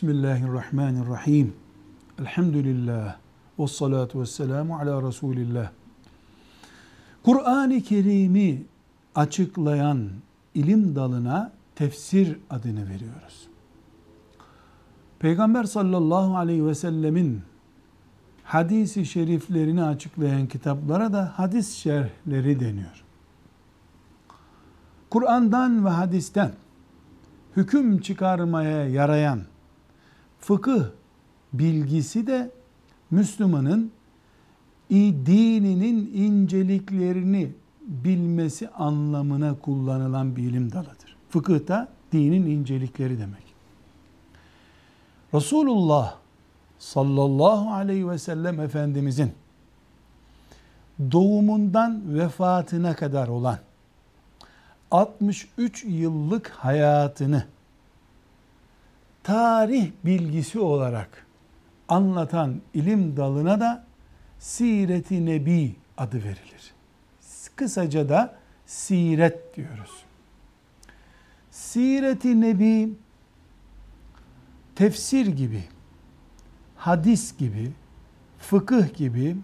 Bismillahirrahmanirrahim. Elhamdülillah. Ve salatu ve selamu ala Resulillah. Kur'an-ı Kerim'i açıklayan ilim dalına tefsir adını veriyoruz. Peygamber sallallahu aleyhi ve sellemin hadisi şeriflerini açıklayan kitaplara da hadis şerhleri deniyor. Kur'an'dan ve hadisten hüküm çıkarmaya yarayan fıkıh bilgisi de Müslümanın dininin inceliklerini bilmesi anlamına kullanılan bir ilim dalıdır. Fıkıh da dinin incelikleri demek. Resulullah sallallahu aleyhi ve sellem Efendimizin doğumundan vefatına kadar olan 63 yıllık hayatını tarih bilgisi olarak anlatan ilim dalına da Siret-i Nebi adı verilir. Kısaca da siret diyoruz. Siret-i Nebi tefsir gibi, hadis gibi, fıkıh gibi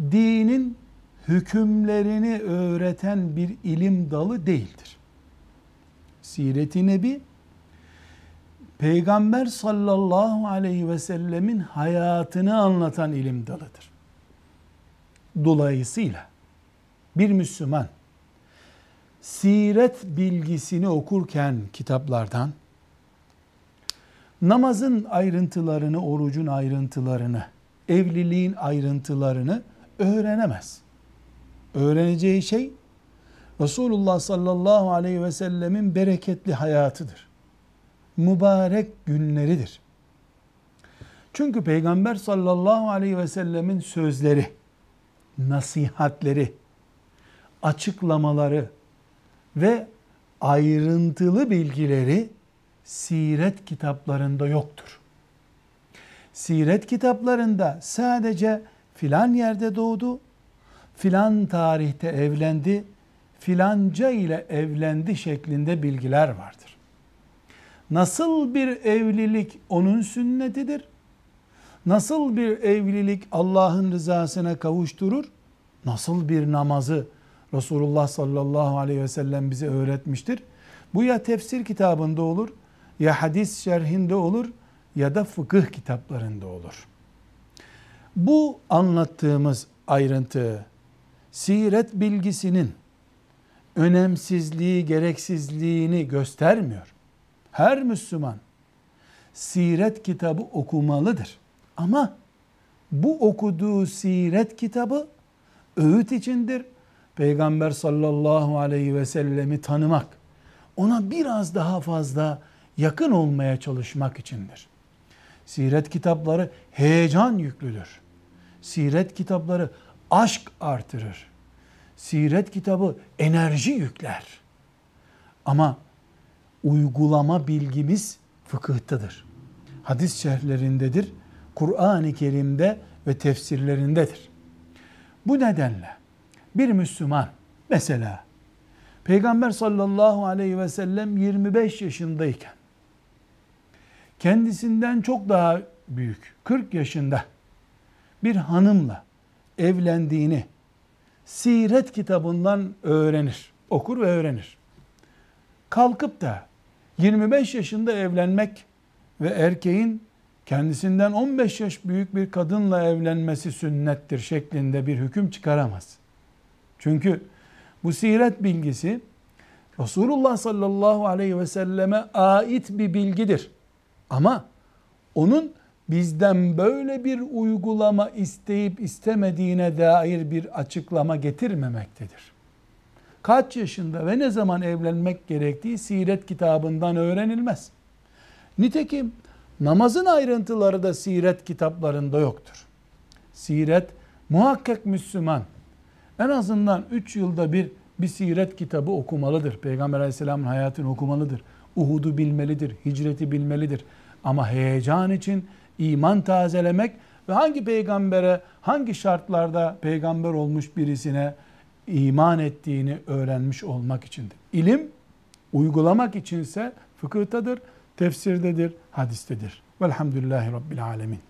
dinin hükümlerini öğreten bir ilim dalı değildir. Siret-i Nebi Peygamber sallallahu aleyhi ve sellemin hayatını anlatan ilim dalıdır. Dolayısıyla bir Müslüman siret bilgisini okurken kitaplardan namazın ayrıntılarını, orucun ayrıntılarını, evliliğin ayrıntılarını öğrenemez. Öğreneceği şey Resulullah sallallahu aleyhi ve sellemin bereketli hayatıdır. Mübarek günleridir. Çünkü Peygamber sallallahu aleyhi ve sellemin sözleri, nasihatleri, açıklamaları ve ayrıntılı bilgileri siret kitaplarında yoktur. Siret kitaplarında sadece filan yerde doğdu, filan tarihte evlendi, filanca ile evlendi şeklinde bilgiler vardır. Nasıl bir evlilik onun sünnetidir? Nasıl bir evlilik Allah'ın rızasına kavuşturur? Nasıl bir namazı Resulullah sallallahu aleyhi ve sellem bize öğretmiştir? Bu ya tefsir kitabında olur, ya hadis şerhinde olur ya da fıkıh kitaplarında olur. Bu anlattığımız ayrıntı siret bilgisinin önemsizliği, gereksizliğini göstermiyor. Her Müslüman siret kitabı okumalıdır. Ama bu okuduğu siret kitabı öğüt içindir. Peygamber sallallahu aleyhi ve sellemi tanımak, ona biraz daha fazla yakın olmaya çalışmak içindir. Siret kitapları heyecan yüklüdür. Siret kitapları aşk artırır. Siret kitabı enerji yükler. Ama uygulama bilgimiz fıkıhtadır. Hadis şerhlerindedir. Kur'an-ı Kerim'de ve tefsirlerindedir. Bu nedenle bir Müslüman mesela Peygamber sallallahu aleyhi ve sellem 25 yaşındayken kendisinden çok daha büyük 40 yaşında bir hanımla evlendiğini siret kitabından öğrenir, okur ve öğrenir. Kalkıp da 25 yaşında evlenmek ve erkeğin kendisinden 15 yaş büyük bir kadınla evlenmesi sünnettir şeklinde bir hüküm çıkaramaz. Çünkü bu siret bilgisi Resulullah sallallahu aleyhi ve selleme ait bir bilgidir. Ama onun bizden böyle bir uygulama isteyip istemediğine dair bir açıklama getirmemektedir. Kaç yaşında ve ne zaman evlenmek gerektiği siret kitabından öğrenilmez. Nitekim namazın ayrıntıları da siret kitaplarında yoktur. Siret muhakkak Müslüman en azından 3 yılda bir bir siret kitabı okumalıdır. Peygamber aleyhisselamın hayatını okumalıdır. Uhud'u bilmelidir, hicreti bilmelidir. Ama heyecan için iman tazelemek ve hangi peygambere, hangi şartlarda peygamber olmuş birisine iman ettiğini öğrenmiş olmak içindir. İlim uygulamak içinse fıkıhtadır, tefsirdedir, hadistedir. Velhamdülillahi Rabbil Alemin.